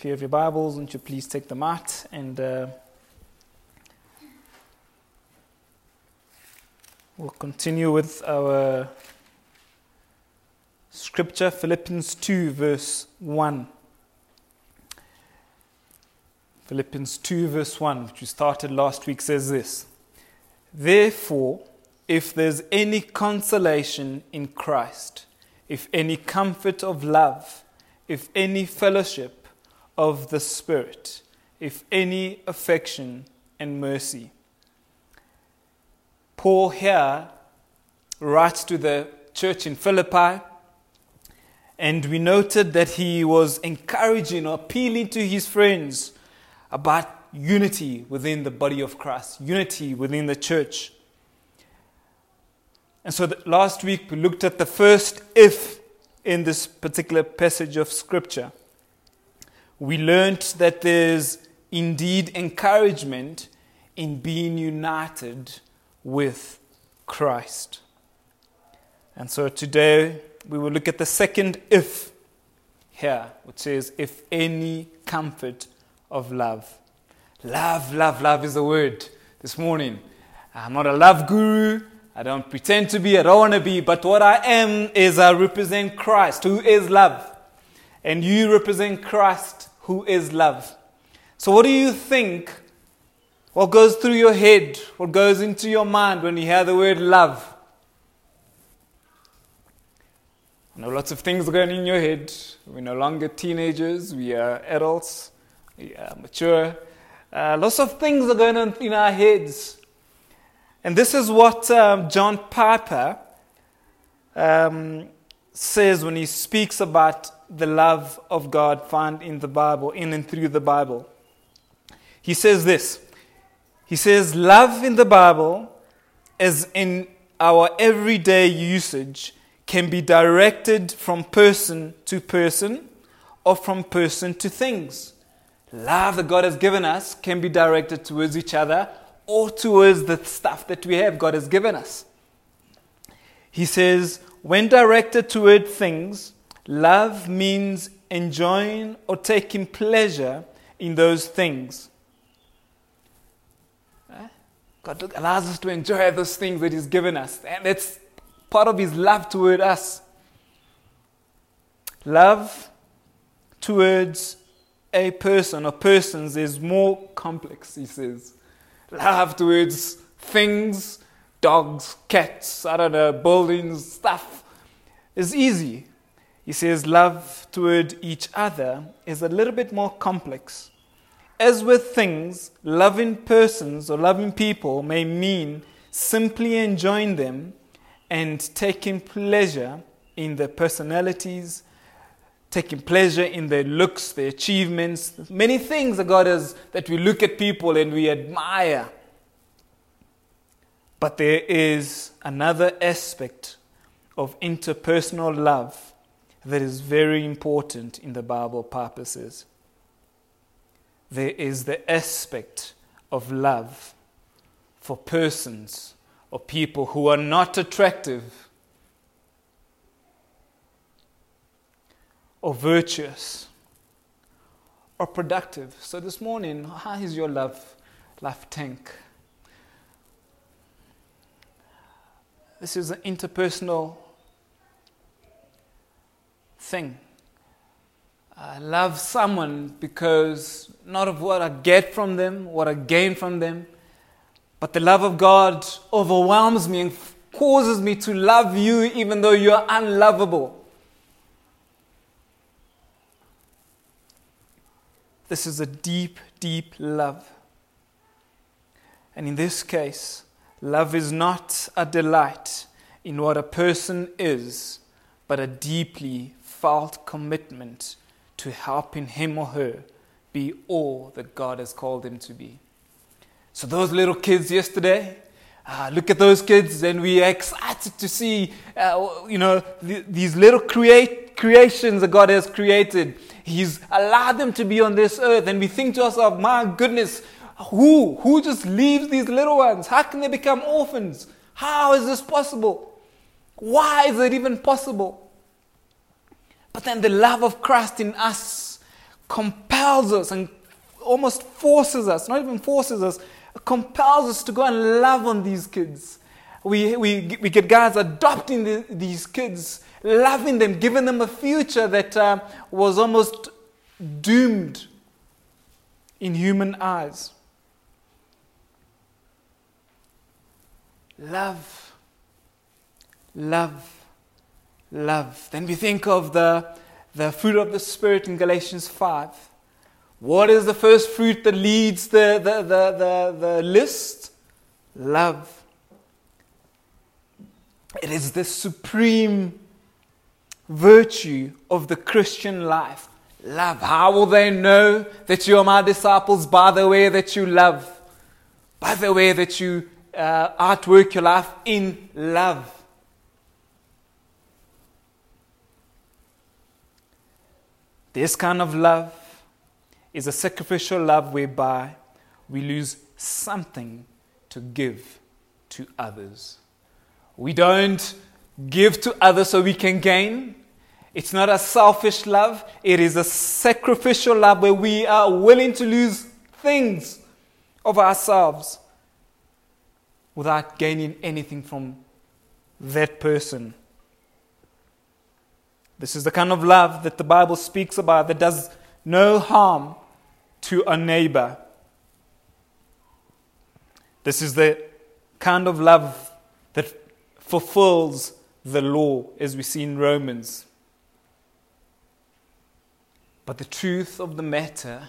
If you have your Bibles, won't you please take them out and uh, we'll continue with our scripture, Philippians 2, verse 1. Philippians 2, verse 1, which we started last week, says this Therefore, if there's any consolation in Christ, if any comfort of love, if any fellowship of the Spirit, if any affection and mercy. Paul here writes to the church in Philippi, and we noted that he was encouraging or appealing to his friends about unity within the body of Christ, unity within the church. And so last week we looked at the first if in this particular passage of Scripture. We learned that there's indeed encouragement in being united with Christ. And so today we will look at the second if here, which says, if any comfort of love. Love, love, love is the word this morning. I'm not a love guru. I don't pretend to be, I don't want to be, but what I am is I represent Christ, who is love. And you represent Christ, who is love. So, what do you think? What goes through your head? What goes into your mind when you hear the word love? I know lots of things are going in your head. We're no longer teenagers, we are adults, we are mature. Uh, lots of things are going on in our heads. And this is what um, John Piper um, says when he speaks about the love of God found in the Bible, in and through the Bible. He says this He says, Love in the Bible, as in our everyday usage, can be directed from person to person or from person to things. Love that God has given us can be directed towards each other or towards the stuff that we have God has given us. He says, when directed toward things, love means enjoying or taking pleasure in those things. Eh? God allows us to enjoy those things that He's given us, and that's part of His love toward us. Love towards a person or persons is more complex, he says love towards things, dogs, cats, I don't know, buildings, stuff is easy. He says love toward each other is a little bit more complex. As with things, loving persons or loving people may mean simply enjoying them and taking pleasure in their personalities, taking pleasure in their looks, their achievements, many things that God has that we look at people and we admire. But there is another aspect of interpersonal love that is very important in the Bible purposes. There is the aspect of love for persons or people who are not attractive or virtuous or productive. So this morning, how is your love life tank? This is an interpersonal thing. I love someone because not of what I get from them, what I gain from them, but the love of God overwhelms me and causes me to love you even though you're unlovable. This is a deep, deep love. And in this case, love is not a delight in what a person is, but a deeply felt commitment to helping him or her be all that God has called him to be. So, those little kids yesterday, uh, look at those kids, and we are excited to see, uh, you know, th- these little create- creations that God has created He's allowed them to be on this earth. And we think to ourselves, my goodness, who? Who just leaves these little ones? How can they become orphans? How is this possible? Why is it even possible? But then the love of Christ in us compels us and almost forces us, not even forces us, compels us to go and love on these kids. We, we, we get guys adopting the, these kids, loving them, giving them a future that uh, was almost doomed in human eyes. Love, love, love. Then we think of the, the fruit of the Spirit in Galatians 5. What is the first fruit that leads the, the, the, the, the list? Love. It is the supreme virtue of the Christian life. Love. How will they know that you are my disciples? By the way that you love, by the way that you uh, outwork your life in love. This kind of love is a sacrificial love whereby we lose something to give to others. We don't give to others so we can gain. It's not a selfish love, it is a sacrificial love where we are willing to lose things of ourselves without gaining anything from that person. This is the kind of love that the Bible speaks about that does no harm to a neighbor. This is the kind of love that fulfills the law, as we see in Romans. But the truth of the matter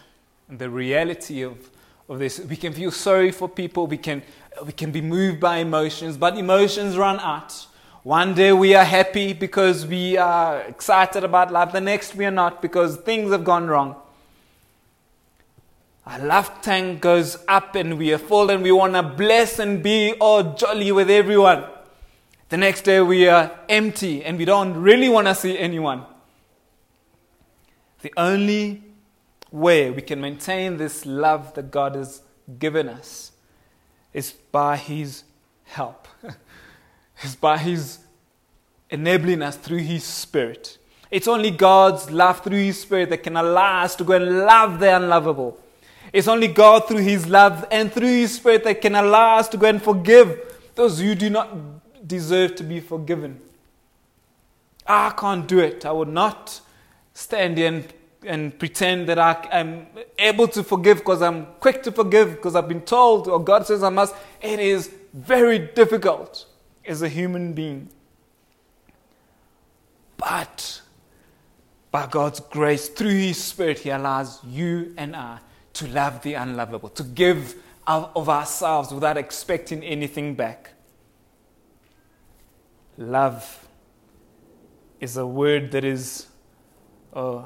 and the reality of, of this, we can feel sorry for people, we can, we can be moved by emotions, but emotions run out. One day we are happy because we are excited about life, the next we are not because things have gone wrong. Our love tank goes up and we are full and we want to bless and be all jolly with everyone. The next day we are empty and we don't really want to see anyone. The only way we can maintain this love that God has given us is by His help, is by His enabling us through His Spirit. It's only God's love through His Spirit that can allow us to go and love the unlovable. It's only God through His love and through His Spirit that can allow us to go and forgive those who do not deserve to be forgiven. I can't do it. I would not stand here and, and pretend that I, am able to forgive because I'm quick to forgive because I've been told or God says I must. It is very difficult as a human being. But by God's grace, through His Spirit, He allows you and I to love the unlovable, to give of ourselves without expecting anything back. Love is a word that is, uh,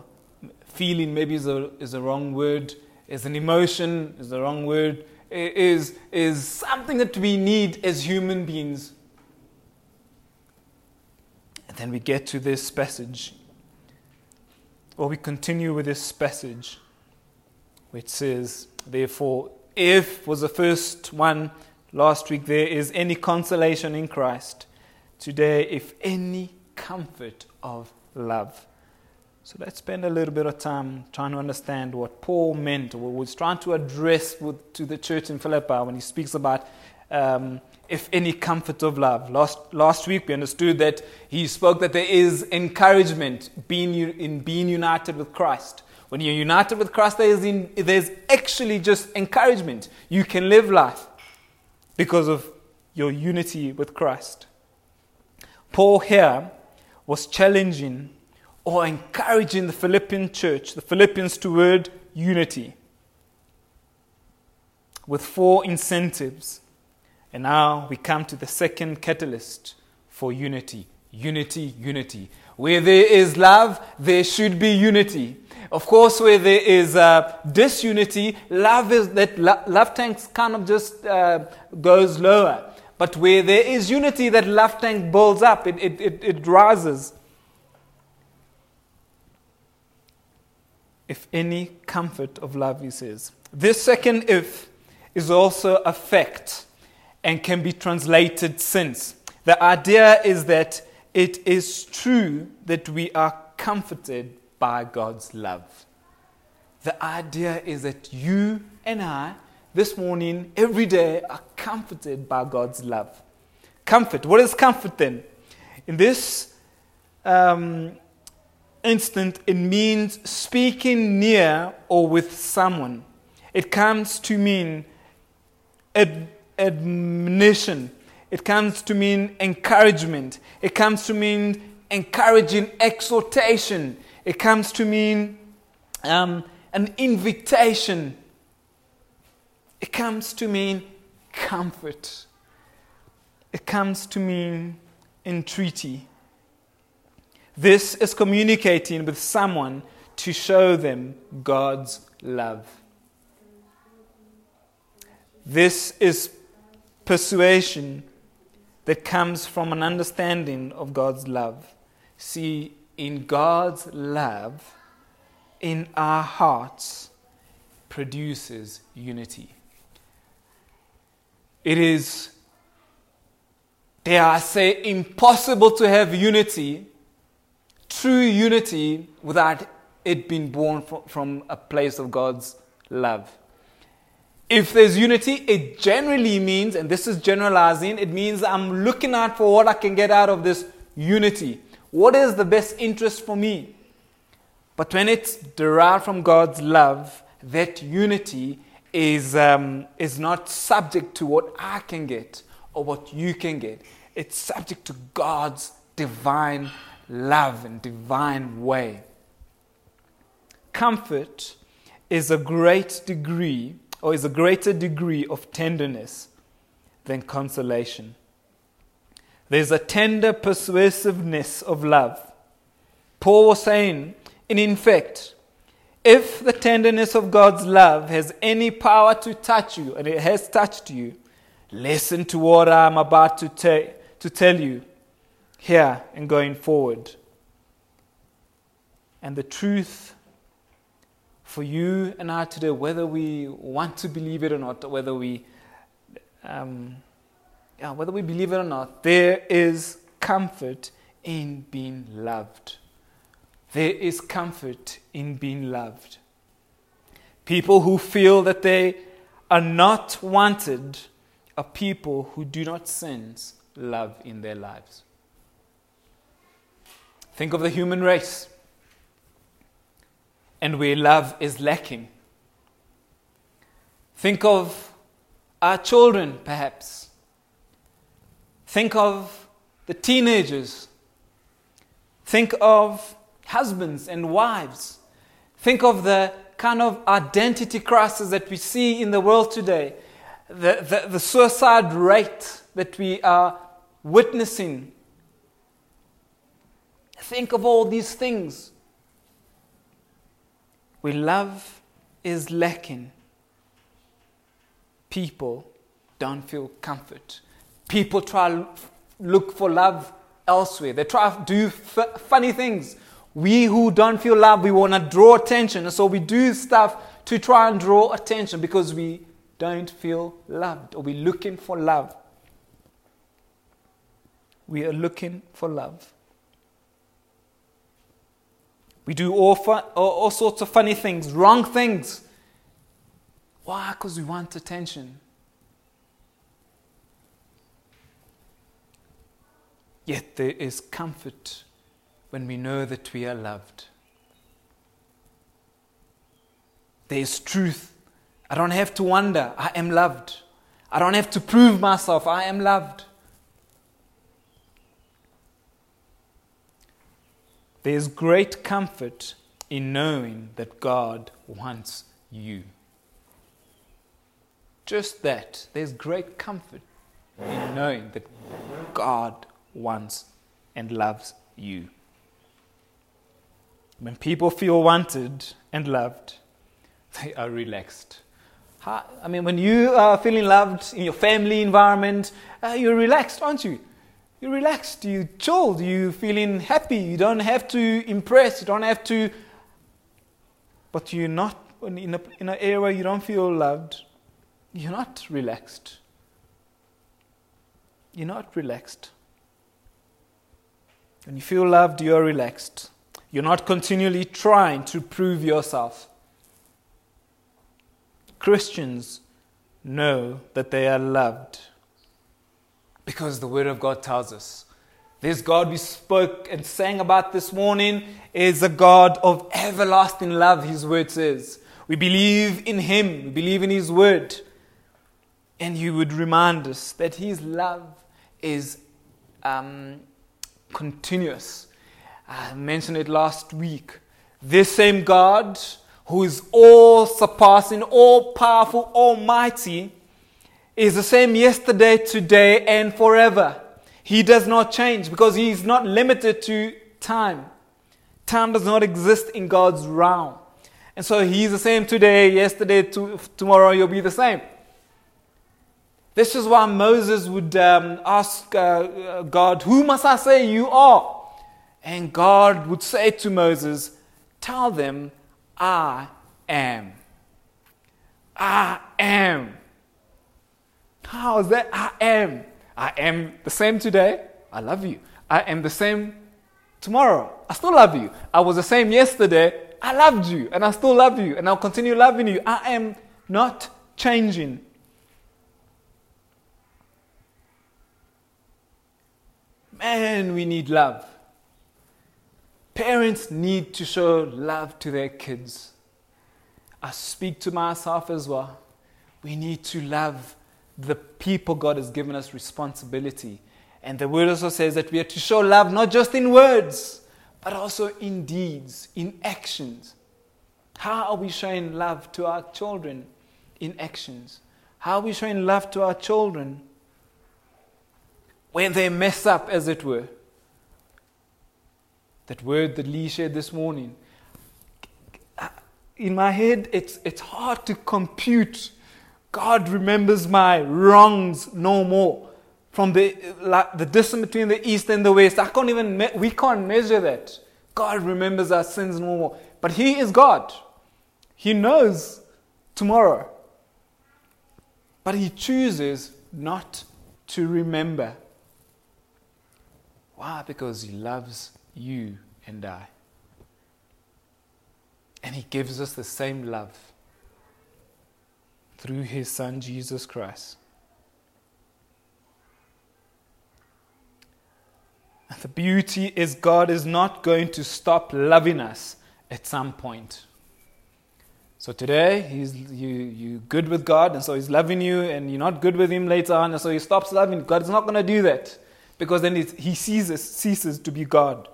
feeling maybe is a, is a wrong word, is an emotion, is the wrong word, is, is something that we need as human beings. And then we get to this passage, or we continue with this passage which says, Therefore, if was the first one last week, there is any consolation in Christ. Today, if any comfort of love. So let's spend a little bit of time trying to understand what Paul meant, or what was trying to address with, to the church in Philippi when he speaks about um, if any comfort of love. Last, last week we understood that he spoke that there is encouragement being, in being united with Christ. When you're united with Christ, there's, in, there's actually just encouragement. You can live life because of your unity with Christ. Paul here was challenging or encouraging the Philippian church, the Philippians, toward unity with four incentives. And now we come to the second catalyst for unity unity, unity. Where there is love, there should be unity. Of course, where there is uh, disunity, love is that lo- love tanks kind of just uh, goes lower. But where there is unity, that love tank builds up, it, it, it, it rises. If any comfort of love, he says. This second if is also a fact and can be translated since. The idea is that it is true that we are comforted by God's love. The idea is that you and I, this morning, every day, are comforted by God's love. Comfort. What is comfort then? In this um, instant, it means speaking near or with someone. It comes to mean admonition. It comes to mean encouragement. It comes to mean encouraging exhortation. It comes to mean um, an invitation. It comes to mean comfort. It comes to mean entreaty. This is communicating with someone to show them God's love. This is persuasion that comes from an understanding of God's love. See, in God's love, in our hearts produces unity. It is, dare I say, impossible to have unity, true unity, without it being born from a place of God's love. If there's unity, it generally means, and this is generalizing, it means I'm looking out for what I can get out of this unity. What is the best interest for me? But when it's derived from God's love, that unity is, um, is not subject to what I can get or what you can get. It's subject to God's divine love and divine way. Comfort is a great degree, or is a greater degree of tenderness than consolation. There's a tender persuasiveness of love. Paul was saying, and in fact, if the tenderness of God's love has any power to touch you, and it has touched you, listen to what I'm about to, te- to tell you here and going forward. And the truth for you and I today, whether we want to believe it or not, whether we, um, yeah, whether we believe it or not, there is comfort in being loved. There is comfort in being loved. People who feel that they are not wanted are people who do not sense love in their lives. Think of the human race and where love is lacking. Think of our children, perhaps. Think of the teenagers. Think of husbands and wives. Think of the kind of identity crisis that we see in the world today, the, the, the suicide rate that we are witnessing. Think of all these things. Where love is lacking, people don't feel comfort. People try look for love elsewhere. They try to do f- funny things we who don't feel love, we want to draw attention. And so we do stuff to try and draw attention because we don't feel loved or we're looking for love. We are looking for love. We do all, all, all sorts of funny things, wrong things. Why? Because we want attention. Yet there is comfort when we know that we are loved. There is truth. I don't have to wonder, I am loved. I don't have to prove myself, I am loved. There is great comfort in knowing that God wants you. Just that. There's great comfort in knowing that God wants and loves you. When people feel wanted and loved, they are relaxed. I mean, when you are feeling loved in your family environment, uh, you're relaxed, aren't you? You're relaxed, you're chilled, you're feeling happy, you don't have to impress, you don't have to. But you're not in, a, in an area where you don't feel loved, you're not relaxed. You're not relaxed. When you feel loved, you're relaxed. You're not continually trying to prove yourself. Christians know that they are loved? Because the Word of God tells us. This God we spoke and sang about this morning is a God of everlasting love, His Word says. We believe in Him, we believe in His Word. And He would remind us that His love is um, continuous. I mentioned it last week. This same God, who is all surpassing, all powerful, almighty, is the same yesterday, today, and forever. He does not change because he is not limited to time. Time does not exist in God's realm. And so he's the same today, yesterday, to, tomorrow, you'll be the same. This is why Moses would um, ask uh, God, Who must I say you are? And God would say to Moses, Tell them, I am. I am. How is that? I am. I am the same today. I love you. I am the same tomorrow. I still love you. I was the same yesterday. I loved you and I still love you and I'll continue loving you. I am not changing. Man, we need love. Parents need to show love to their kids. I speak to myself as well. We need to love the people God has given us responsibility. And the word also says that we are to show love not just in words, but also in deeds, in actions. How are we showing love to our children in actions? How are we showing love to our children when they mess up, as it were? That word that Lee shared this morning. In my head, it's, it's hard to compute God remembers my wrongs no more. From the, like, the distance between the east and the west, I can't even, me- we can't measure that. God remembers our sins no more. But He is God. He knows tomorrow. But He chooses not to remember. Why? Because He loves you and I. And He gives us the same love through his Son, Jesus Christ. And the beauty is, God is not going to stop loving us at some point. So today, he's, you, you're good with God, and so He's loving you, and you're not good with Him later on, and so He stops loving. God is not going to do that because then He ceases, ceases to be God.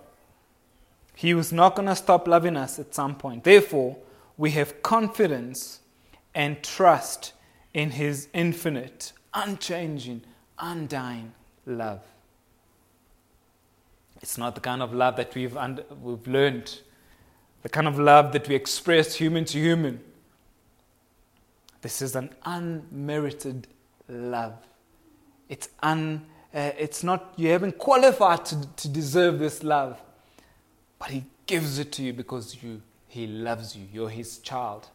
He was not going to stop loving us at some point. Therefore, we have confidence and trust in His infinite, unchanging, undying love. It's not the kind of love that we've, under, we've learned, the kind of love that we express human to human. This is an unmerited love. It's, un, uh, it's not, you haven't qualified to, to deserve this love, but He gives it to you because you, He loves you. You're His child.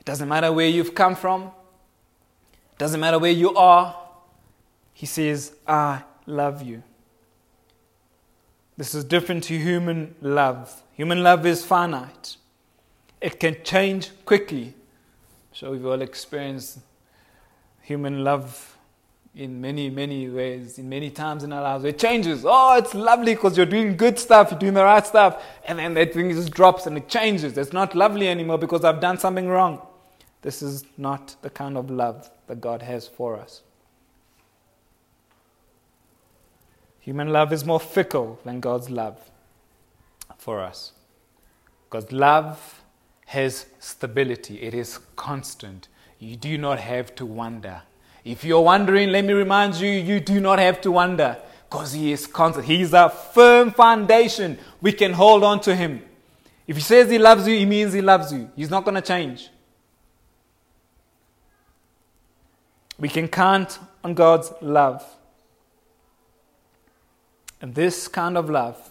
It doesn't matter where you've come from, it doesn't matter where you are. He says, I love you. This is different to human love. Human love is finite, it can change quickly. Sure we've all experienced human love in many, many ways, in many times in our lives. It changes. Oh, it's lovely because you're doing good stuff, you're doing the right stuff, and then that thing just drops and it changes. It's not lovely anymore because I've done something wrong. This is not the kind of love that God has for us. Human love is more fickle than God's love for us. God's love has stability, it is constant. You do not have to wonder. If you're wondering, let me remind you, you do not have to wonder because He is constant. He is a firm foundation. We can hold on to Him. If He says He loves you, He means He loves you. He's not going to change. We can count on God's love. And this kind of love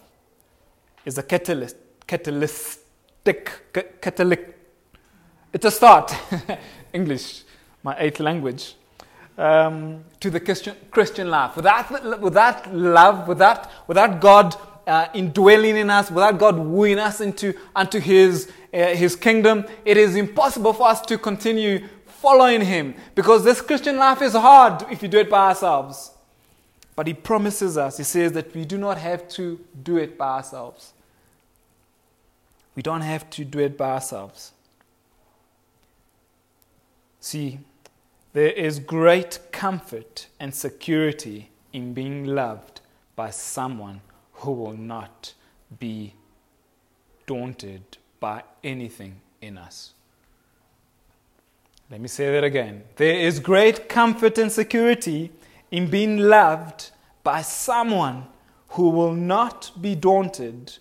is a catalyst, catalytic, catalytic. It's a start, English, my eighth language, um, to the Christian, Christian life. Without, without love, without, without God uh, indwelling in us, without God wooing us into unto His uh, His kingdom, it is impossible for us to continue following Him because this Christian life is hard if you do it by ourselves. But He promises us. He says that we do not have to do it by ourselves. We don't have to do it by ourselves. See, there is great comfort and security in being loved by someone who will not be daunted by anything in us. Let me say that again. There is great comfort and security in being loved by someone who will not be daunted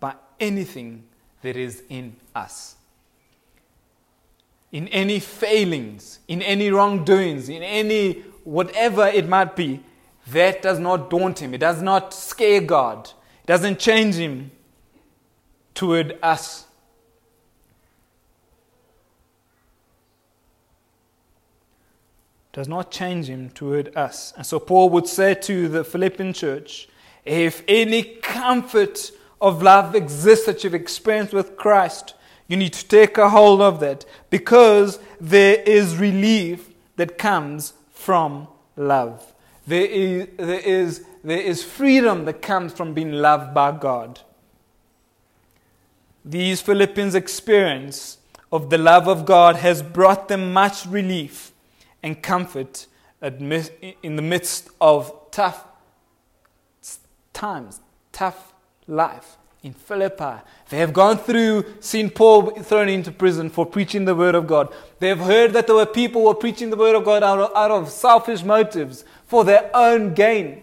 by anything that is in us. In any failings, in any wrongdoings, in any whatever it might be, that does not daunt him. It does not scare God. It doesn't change him toward us. Does not change him toward us. And so Paul would say to the Philippian church if any comfort of love exists that you've experienced with Christ, you need to take a hold of that because there is relief that comes from love. There is, there is, there is freedom that comes from being loved by God. These Philippians' experience of the love of God has brought them much relief and comfort in the midst of tough times, tough life. In Philippi, they have gone through seeing Paul thrown into prison for preaching the word of God. They have heard that there were people who were preaching the word of God out of, out of selfish motives for their own gain.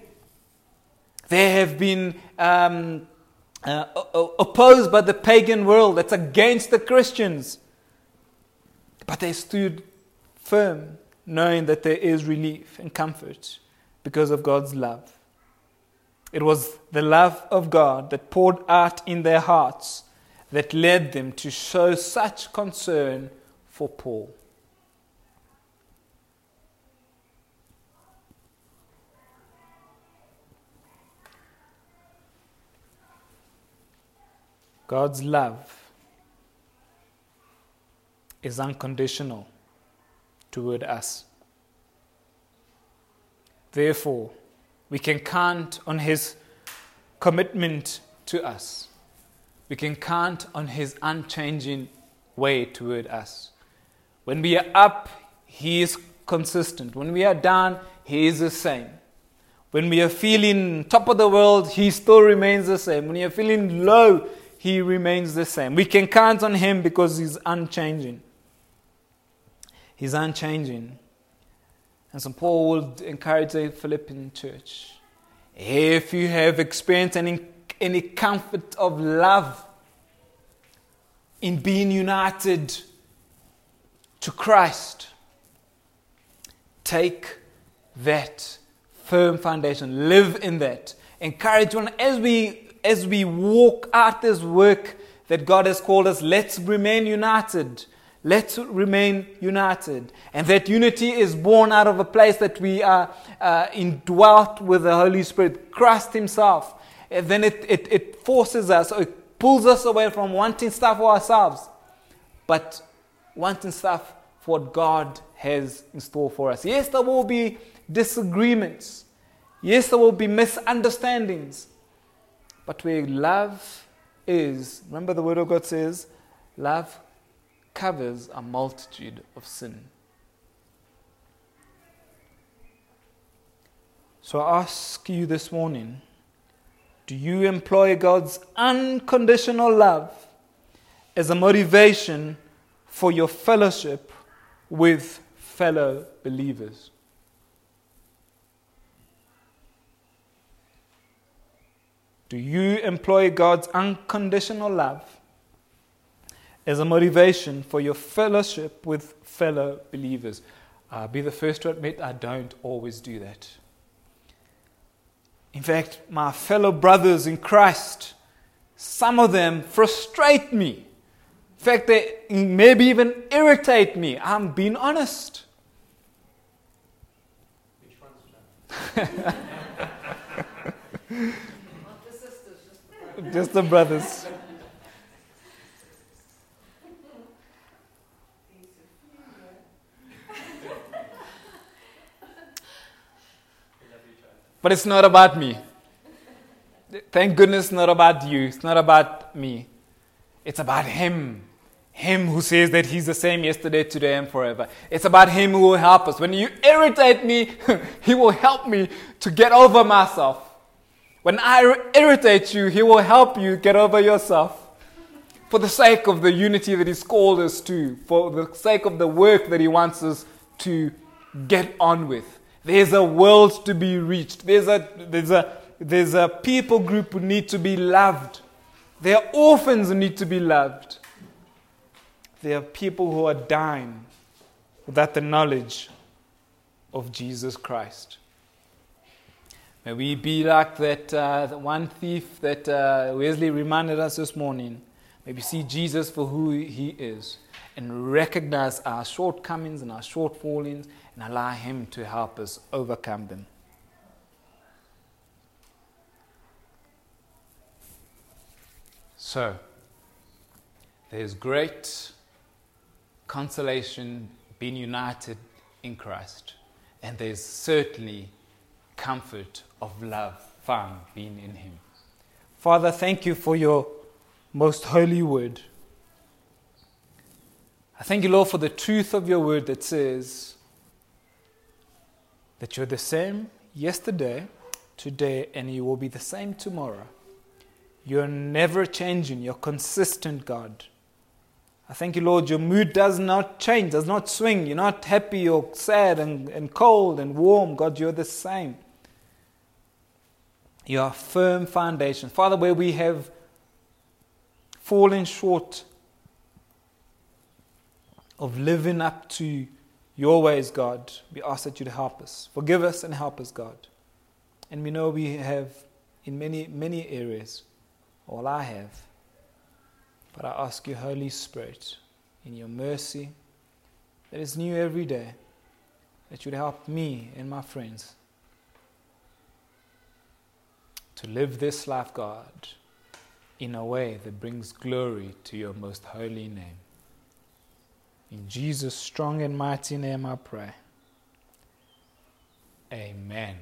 They have been um, uh, opposed by the pagan world that's against the Christians. But they stood firm knowing that there is relief and comfort because of God's love. It was the love of God that poured out in their hearts that led them to show such concern for Paul. God's love is unconditional toward us. Therefore, we can count on His commitment to us. We can count on His unchanging way toward us. When we are up, He is consistent. When we are down, He is the same. When we are feeling top of the world, He still remains the same. When you are feeling low, He remains the same. We can count on Him because He's unchanging. He's unchanging. And so Paul would encourage the Philippian church if you have experienced any, any comfort of love in being united to Christ, take that firm foundation, live in that. Encourage one as we as we walk out this work that God has called us, let's remain united. Let's remain united. And that unity is born out of a place that we are uh, indwelt with the Holy Spirit, Christ Himself. And then it, it, it forces us, or it pulls us away from wanting stuff for ourselves, but wanting stuff for what God has in store for us. Yes, there will be disagreements. Yes, there will be misunderstandings. But where love is, remember the Word of God says, love covers a multitude of sin. So I ask you this morning do you employ God's unconditional love as a motivation for your fellowship with fellow believers? Do you employ God's unconditional love as a motivation for your fellowship with fellow believers. I'll be the first to admit I don't always do that. In fact, my fellow brothers in Christ, some of them frustrate me. In fact, they maybe even irritate me. I'm being honest. Which one's Just the brothers. But it's not about me. Thank goodness, not about you. It's not about me. It's about Him. Him who says that He's the same yesterday, today, and forever. It's about Him who will help us. When you irritate me, He will help me to get over myself. When I irritate you, He will help you get over yourself. For the sake of the unity that He's called us to, for the sake of the work that He wants us to get on with. There's a world to be reached. There's a, there's a, there's a people group who need to be loved. There are orphans who need to be loved. There are people who are dying without the knowledge of Jesus Christ. May we be like that, uh, one thief that uh, Wesley reminded us this morning. Maybe see Jesus for who he is and recognize our shortcomings and our shortfallings and allow Him to help us overcome them. So, there's great consolation being united in Christ, and there's certainly comfort of love found being in Him. Father, thank you for your most holy word. I thank you, Lord, for the truth of your word that says, that you're the same yesterday, today, and you will be the same tomorrow. You're never changing, you're consistent, God. I thank you, Lord, your mood does not change, does not swing. You're not happy or sad and, and cold and warm. God, you're the same. You are firm foundation. Father, where we have fallen short of living up to your ways, God. We ask that you to help us. Forgive us and help us, God. And we know we have in many, many areas, all I have. But I ask you, Holy Spirit, in your mercy that is new every day, that you'd help me and my friends to live this life, God, in a way that brings glory to your most holy name. In Jesus' strong and mighty name I pray. Amen.